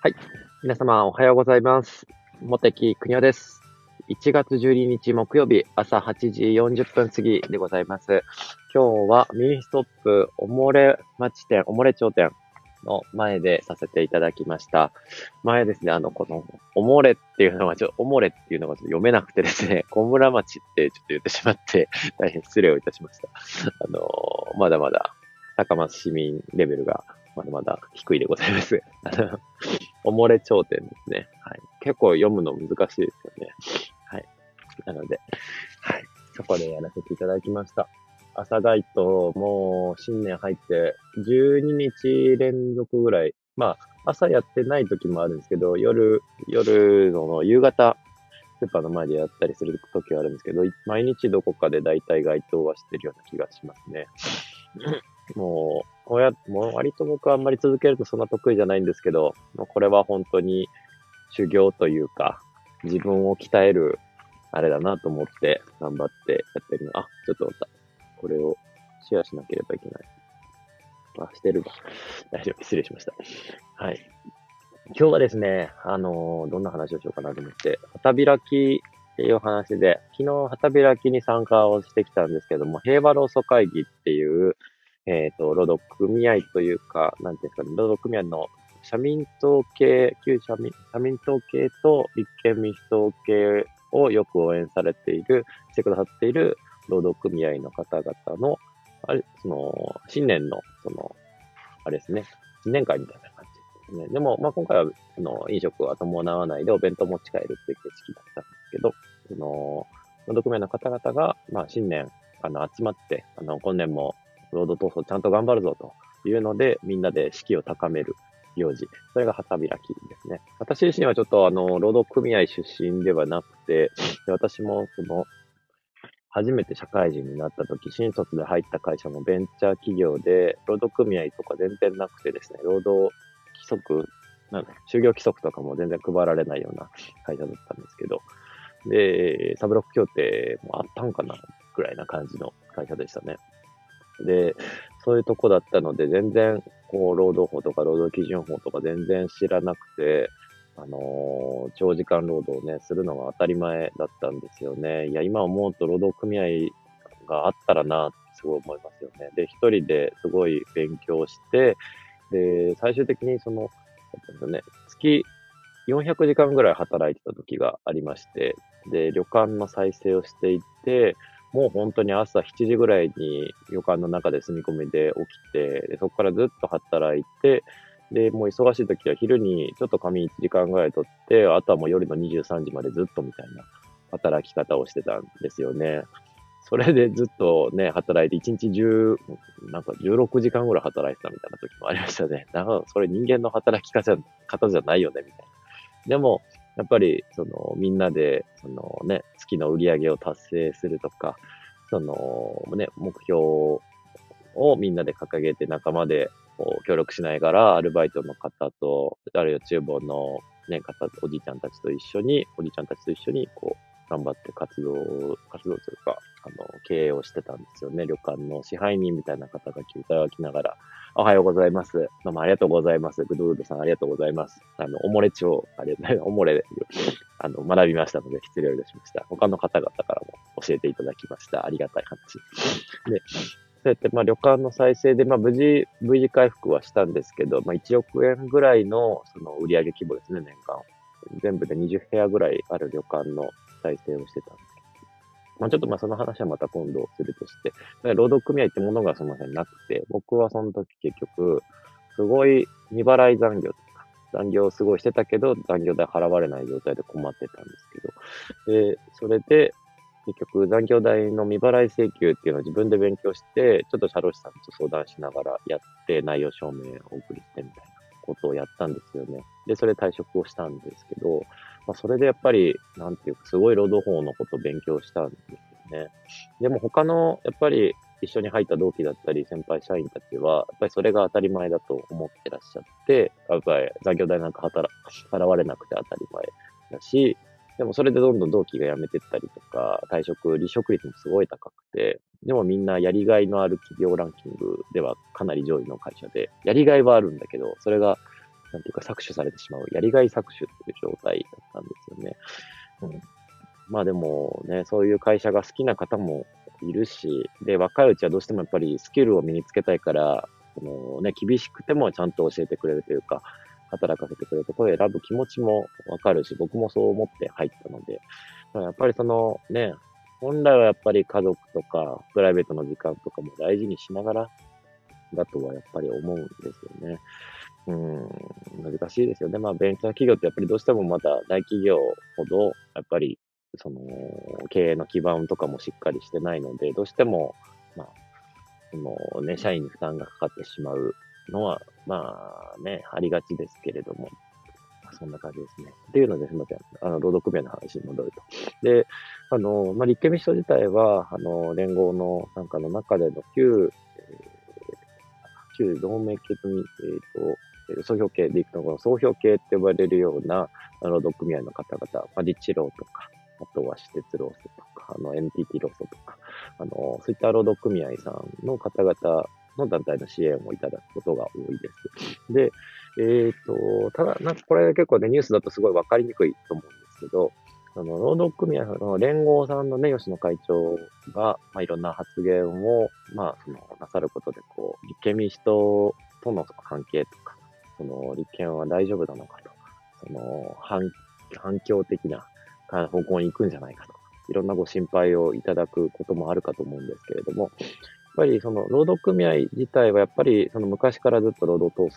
はい。皆様、おはようございます。茂木邦夫です。1月12日木曜日朝8時40分過ぎでございます。今日はミニストップおもれ町店、おもれ町店の前でさせていただきました。前ですね、あの、この、おもれっていうのが、ちょっと、おもれっていうのがちょっと読めなくてですね、小村町ってちょっと言ってしまって、大変失礼をいたしました。あのまだまだ、高松市民レベルがまだまだ低いでございます。あの、おもれ頂点ですね。はい。結構読むの難しいですよね。はい。なので、はい。そこでやらせていただきました。朝ガイトもう新年入って12日連続ぐらい、まあ朝やってない時もあるんですけど、夜、夜の夕方、スーパーの前でやったりする時はあるんですけど、毎日どこかで大体該当はしてるような気がしますね。もう、こうやもう割と僕はあんまり続けるとそんな得意じゃないんですけど、もうこれは本当に修行というか、自分を鍛える、あれだなと思って頑張ってやってるの。あ、ちょっと待った。これをシェアしなければいけない。あ、してるわ。大丈夫。失礼しました。はい。今日はですね、あのーどんな話をしようかなと思って、旗開きっていう話で、昨日旗開きに参加をしてきたんですけども、平和労組会議っていう、えっ、と、労働組合というか、なんていうんですかね、労働組合の社民党系、旧社民、社民党系と立憲民主党系をよく応援されている、してくださっている労働組合の方々の、あれ、その、新年の、その、あれですね、新年会みたいな感じですね。でも、まあ、今回は、その、飲食は伴わないでお弁当持ち帰るっていう形式だったんですけど、その、労働組合の方々が、まあ、新年、あの、集まって、あの、今年も労働闘争ちゃんと頑張るぞというので、みんなで士気を高める行事。それが旗開きですね。私自身はちょっとあの、労働組合出身ではなくて、で私もその、初めて社会人になった時、新卒で入った会社もベンチャー企業で、労働組合とか全然なくてですね、労働規則、なんだ就業規則とかも全然配られないような会社だったんですけど、で、サブロック協定もあったんかなぐらいな感じの会社でしたね。で、そういうとこだったので、全然、こう、労働法とか労働基準法とか全然知らなくて、あのー長時間労働をね、するのが当たり前だったんですよね。いや、今思うと労働組合があったらなすごい思いますよね。で、一人ですごい勉強して、で、最終的にその、ね、月400時間ぐらい働いてた時がありまして、で、旅館の再生をしていて、もう本当に朝7時ぐらいに旅館の中で住み込みで起きて、でそこからずっと働いて、で、もう忙しい時は昼にちょっと仮眠1時間ぐらい取って、あとはもう夜の23時までずっとみたいな働き方をしてたんですよね。それでずっとね、働いて、1日10、なんか16時間ぐらい働いてたみたいな時もありましたね。だから、それ人間の働き方方じゃないよね、みたいな。でも、やっぱり、その、みんなで、そのね、月の売り上げを達成するとか、その、ね、目標をみんなで掲げて仲間で協力しながら、アルバイトの方と、あるいは厨房のね、方、おじいちゃんたちと一緒に、おじいちゃんたちと一緒に、こう、頑張って活動、活動というか、あの、経営をしてたんですよね。旅館の支配人みたいな方が歌をきながら、おはようございます。どうもありがとうございます。グドゥードさんありがとうございます。あの、おもれ町、あれ、おもれ、あの、学びましたので、失礼をいたしました。他の方々からも教えていただきました。ありがたい話。で、そうやって、まあ、旅館の再生で、まあ、無事、V 字回復はしたんですけど、まあ、1億円ぐらいの、その、売上規模ですね、年間。全部で20部屋ぐらいある旅館の再生をしてたんですけど。まあ、ちょっとまあ、その話はまた今度するとして、だ労働組合ってものがそもそもなくて、僕はその時結局、すごい未払い残業とか、残業をすごいしてたけど、残業代払われない状態で困ってたんですけど、で、それで、結局残業代の未払い請求っていうのを自分で勉強して、ちょっと社労士さんと相談しながらやって、内容証明をお送りしてみたいな。ことをやったんですよね。で、それ退職をしたんですけど、まあ、それでやっぱり、なんていうか、すごい労働法のことを勉強したんですよね。でも他の、やっぱり一緒に入った同期だったり、先輩社員たちは、やっぱりそれが当たり前だと思ってらっしゃって、やっぱり残業代なんか働払われなくて当たり前だし、でもそれでどんどん同期が辞めてったりとか、退職、離職率もすごい高くて、でもみんなやりがいのある企業ランキングではかなり上位の会社で、やりがいはあるんだけど、それがなんていうか搾取されてしまう、やりがい搾取っていう状態だったんですよね。うん、まあでもね、そういう会社が好きな方もいるし、で、若いうちはどうしてもやっぱりスキルを身につけたいから、そのね、厳しくてもちゃんと教えてくれるというか、働かせてくれるところを選ぶ気持ちもわかるし、僕もそう思って入ったので、やっぱりそのね、本来はやっぱり家族とか、プライベートの時間とかも大事にしながら、だとはやっぱり思うんですよね。うん、難しいですよね。まあ、ベンチャー企業ってやっぱりどうしてもまだ大企業ほど、やっぱり、その、経営の基盤とかもしっかりしてないので、どうしても、まあ、そのね、社員に負担がかかってしまうのは、まあね、ありがちですけれども、そんな感じですね。っていうのですみません。あの、労働組合の話に戻ると。で、あの、まあ、立憲民主党自体は、あの、連合の参加の中での旧、えー、旧同盟系組、えっ、ー、と、総評系でいくと、この総評系って呼ばれるような労働組合の方々、まあ、立地労とか、あとは私鉄労組とか、あの、NTT 労組とか、あの、そういった労働組合さんの方々の団体の支援をいただくことが多いです。で、えっ、ー、と、ただ、なんかこれ結構ね、ニュースだとすごいわかりにくいと思うんですけど、あの、労働組合の連合さんのね、吉野会長が、まあ、いろんな発言を、まあ、その、なさることで、こう、立憲民主党との関係とか、その、立憲は大丈夫なのかと、その、反、反響的な方向に行くんじゃないかとか、いろんなご心配をいただくこともあるかと思うんですけれども、ぱりその労働組合自体はやっぱりその昔からずっと労働闘争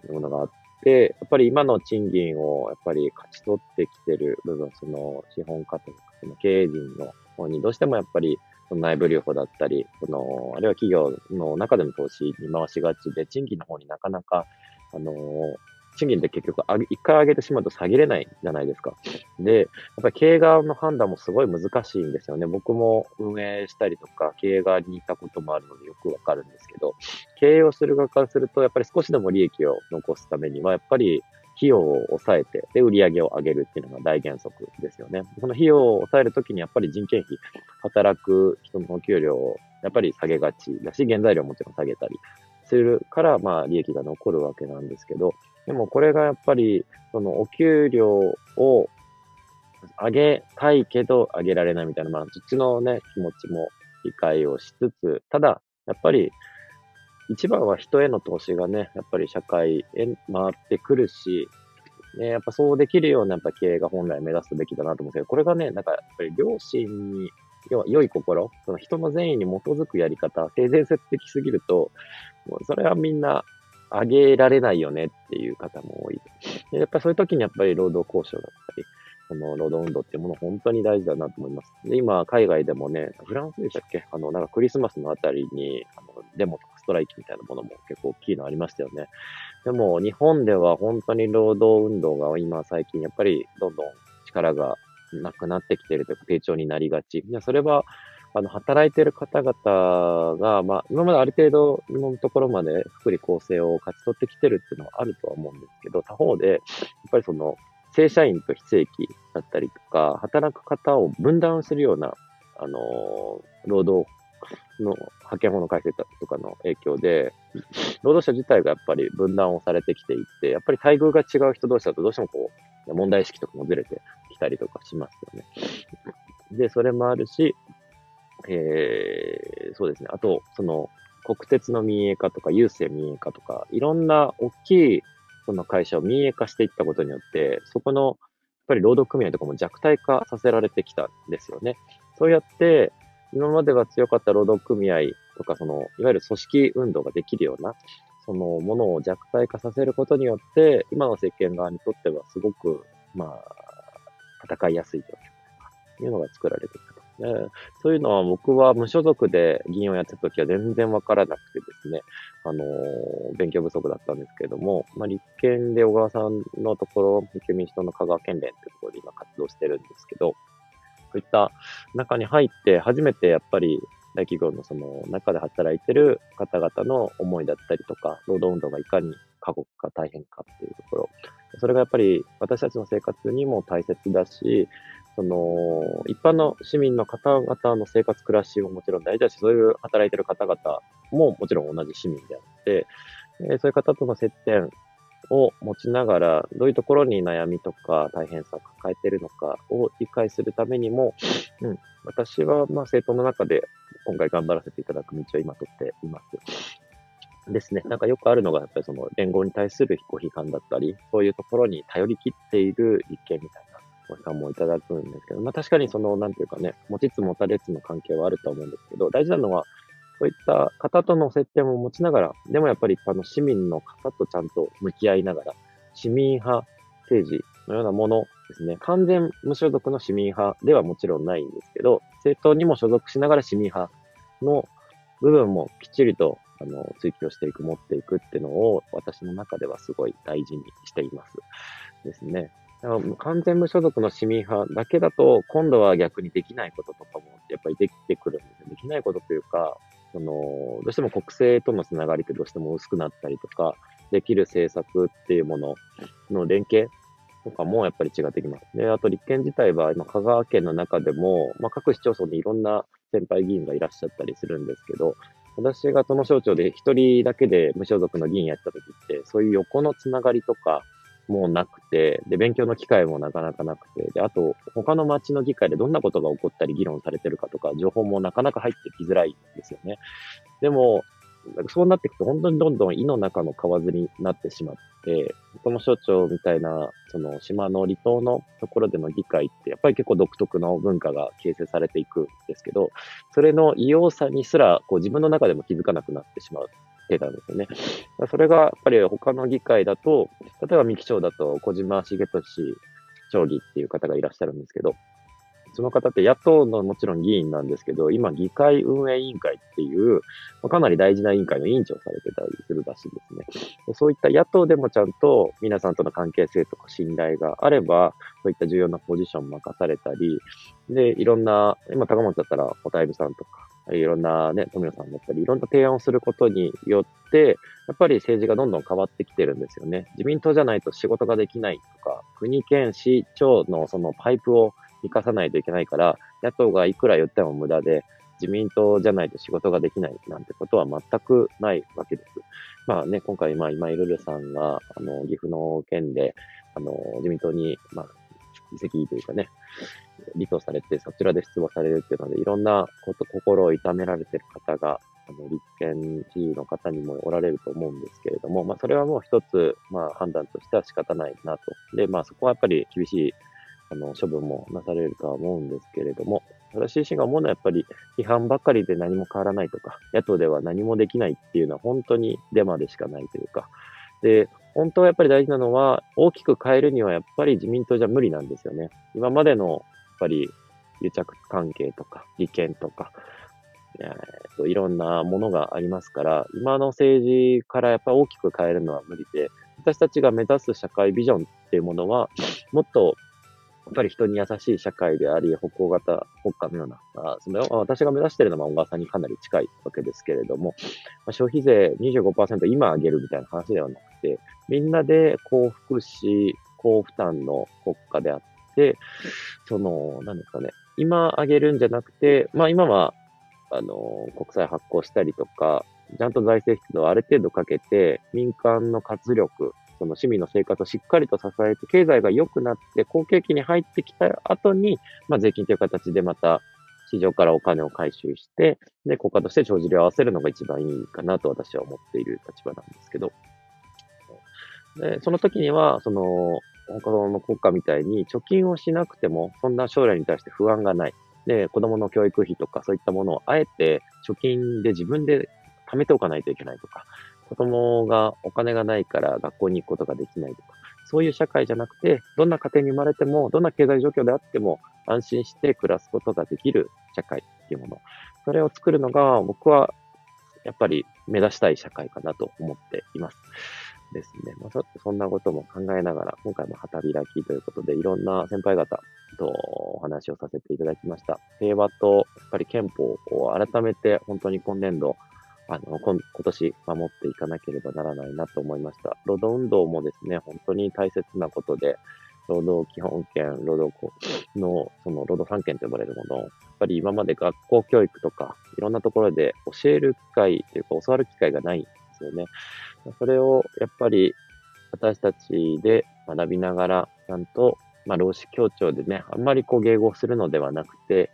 というものがあって、やっぱり今の賃金をやっぱり勝ち取ってきてる部分、その資本家とかその経営陣の方にどうしてもやっぱりその内部留保だったり、その、あるいは企業の中での投資に回しがちで、賃金の方になかなか、あの賃金って結局一回上げてしまうと下げれないじゃないですか。で、やっぱり経営側の判断もすごい難しいんですよね。僕も運営したりとか、経営側にいたこともあるのでよくわかるんですけど、経営をする側からすると、やっぱり少しでも利益を残すためには、やっぱり費用を抑えて、で、売り上げを上げるっていうのが大原則ですよね。その費用を抑えるときにやっぱり人件費、働く人のお給料をやっぱり下げがちだし、原材料もちろん下げたりするから、まあ、利益が残るわけなんですけど、でもこれがやっぱり、そのお給料を上げたいけど上げられないみたいな、まあ、そっちのね、気持ちも理解をしつつ、ただ、やっぱり、一番は人への投資がね、やっぱり社会へ回ってくるし、ね、やっぱそうできるようなやっぱ経営が本来目指すべきだなと思うけど、これがね、なんかやっぱり良心に、要は良い心、その人の善意に基づくやり方、性善説的すぎると、もうそれはみんな上げられないよねっていう方も多い。でやっぱりそういう時にやっぱり労働交渉だったり、この労働運動っていうもの本当に大事だなと思います。で、今、海外でもね、フランスでしたっけ？あの、なんかクリスマスのあたりに、あの、デモとかストライキみたいなものも結構大きいのありましたよね。でも、日本では本当に労働運動が今最近やっぱりどんどん力がなくなってきてるというか、低調になりがち。いや、それは、あの、働いている方々が、まあ、今まである程度、今のところまで福利厚生を勝ち取ってきてるっていうのはあるとは思うんですけど、他方で、やっぱりその、正社員と非正規だったりとか、働く方を分断するような、あの、労働の派遣法の改正とかの影響で、労働者自体がやっぱり分断をされてきていて、やっぱり待遇が違う人同士だとどうしてもこう、問題意識とかもずれてきたりとかしますよね。で、それもあるし、えー、そうですね。あと、その、国鉄の民営化とか、郵政民営化とか、いろんな大きい、その会社を民営化していったことによって、そこの、やっぱり労働組合とかも弱体化させられてきたんですよね。そうやって、今までは強かった労働組合とか、その、いわゆる組織運動ができるような、そのものを弱体化させることによって、今の政権側にとってはすごく、まあ、戦いやすい状況というのが作られていたそういうのは僕は無所属で議員をやってた時は全然わからなくてですね、あのー、勉強不足だったんですけれども、まあ、立憲で小川さんのところ、立憲民主党の香川県連というところで今活動してるんですけど、そういった中に入って初めてやっぱり大企業のその中で働いてる方々の思いだったりとか、労働運動がいかに過酷か大変かっていうところ、それがやっぱり私たちの生活にも大切だし、その、一般の市民の方々の生活、暮らしももちろん大事だし、そういう働いてる方々ももちろん同じ市民であって、えそういう方との接点を持ちながら、どういうところに悩みとか大変さを抱えているのかを理解するためにも、うん、私はまあ政党の中で今回頑張らせていただく道を今取っています。ですね。なんかよくあるのが、やっぱりその連合に対するご批判だったり、そういうところに頼り切っている立憲みたいなご批判もいただくんですけど、まあ確かにその、なんていうかね、持ちつ持たれつの関係はあると思うんですけど、大事なのは、そういった方との接点も持ちながら、でもやっぱりあの市民の方とちゃんと向き合いながら、市民派政治のようなものですね、完全無所属の市民派ではもちろんないんですけど、政党にも所属しながら市民派の部分もきっちりとあの追求していく、持っていくっていうのを私の中ではすごい大事にしています。ですね。完全無所属の市民派だけだと、今度は逆にできないこととかもやっぱりできてくるんですよ。できないことというか、その、どうしても国政とのつながりってどうしても薄くなったりとか、できる政策っていうものの連携とかもやっぱり違ってきます。で、あと立憲自体は今香川県の中でも、まあ、各市町村にいろんな先輩議員がいらっしゃったりするんですけど、私がその省庁で一人だけで無所属の議員やった時って、そういう横のつながりとか、もうなくて、で、勉強の機会もなかなかなくて、で、あと、他の町の議会でどんなことが起こったり議論されてるかとか、情報もなかなか入ってきづらいんですよね。でも、そうなっていくと本当にどんどん胃の中の蛙になってしまって、その省庁みたいな、その島の離島のところでの議会って、やっぱり結構独特の文化が形成されていくんですけど、それの異様さにすら、こう自分の中でも気づかなくなってしまうてたんですよね。それがやっぱり他の議会だと、例えば三木町だと小島重俊町議っていう方がいらっしゃるんですけど、その方って野党のもちろん議員なんですけど、今議会運営委員会っていう、かなり大事な委員会の委員長されてたりするらしいですね。そういった野党でもちゃんと皆さんとの関係性とか信頼があれば、そういった重要なポジション任されたり、で、いろんな、今高松だったら、おたいぶさんとか、いろんなね、富野さんだったり、いろんな提案をすることによって、やっぱり政治がどんどん変わってきてるんですよね。自民党じゃないと仕事ができないとか、国県市長のそのパイプを生かさないといけないから、野党がいくら言っても無駄で、自民党じゃないと仕事ができないなんてことは全くないわけです。まあね、今回、まあ今井ルルさんが、あの、岐阜の県で、あの、自民党に、まあ、議席というかね、離党されて、そちらで出馬されるっていうので、いろんなこと、心を痛められてる方が、あの、立憲知事の方にもおられると思うんですけれども、まあ、それはもう一つ、まあ、判断としては仕方ないなと。で、まあ、そこはやっぱり厳しい、あの、処分もなされるとは思うんですけれども、私自身が思うのはやっぱり批判ばかりで何も変わらないとか、野党では何もで。きないっていうのは本当にデマで。しかないというか、で、本当はやっぱり大事なのは、大きく変えるにはやっぱり自民党じゃ無理なんですよね。今までの、やっぱり、癒着関係とか、利権とか、えー、といろんなものがありますから、今の政治からやっぱり大きく変えるのは無理で、私たちが目指す社会ビジョンっていうものは、もっとやっぱり人に優しい社会であり、歩行型国家のような、あその私が目指しているのは小川さんにかなり近いわけですけれども、まあ、消費税25%今上げるみたいな話ではなて、みんなで高福祉、高負担の国家であって、その、何ですかね、今上げるんじゃなくて、まあ今は、あの、国債発行したりとか、ちゃんと財政出動をある程度かけて、民間の活力、その市民の生活をしっかりと支えて、経済が良くなって、好景気に入ってきた後に、まあ、税金という形でまた市場からお金を回収して、で、国家として帳尻を合わせるのが一番いいかなと私は思っている立場なんですけど、でその時には、その、他の国家みたいに貯金をしなくても、そんな将来に対して不安がない。で、子供の教育費とかそういったものをあえて貯金で自分で貯めておかないといけないとか、子供がお金がないから学校に行くことができないとか、そういう社会じゃなくて、どんな家庭に生まれても、どんな経済状況であっても、安心して暮らすことができる社会っていうもの。それを作るのが、僕は、やっぱり目指したい社会かなと思っています。ですね。まあ、ちょっとそんなことも考えながら、今回も旗開きということで、いろんな先輩方とお話をさせていただきました。平和と、やっぱり憲法を改めて、本当に今年度、あの、今年守っていかなければならないなと思いました。労働運動もですね、本当に大切なことで、労働基本権、労働の、その労働三権と呼ばれるものを、やっぱり今まで学校教育とか、いろんなところで教える機会というか、教わる機会がないですよね。それを、やっぱり、私たちで学びながら、ちゃんと、まあ、労使協調でね、あんまりこう迎合するのではなくて、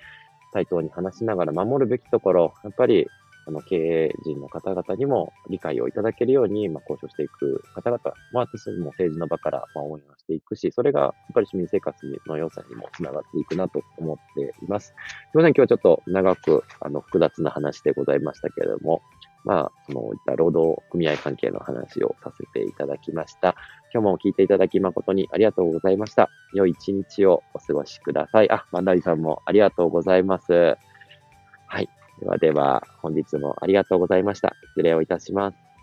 対等に話しながら守るべきところ、やっぱりあの、経営陣の方々にも理解をいただけるように、まあ、交渉していく方々、まあ、私も政治の場から、まあ、応援をしていくし、それが、やっぱり市民生活の良さにもつながっていくなと思っています。すみません、今日はちょっと長く、あの、複雑な話でございましたけれども、まあ、そのいった労働組合関係の話をさせていただきました。今日も聞いていただき誠にありがとうございました。良い一日をお過ごしください。あ、マンダリさんもありがとうございます。はい。ではでは、本日もありがとうございました。失礼をいたします。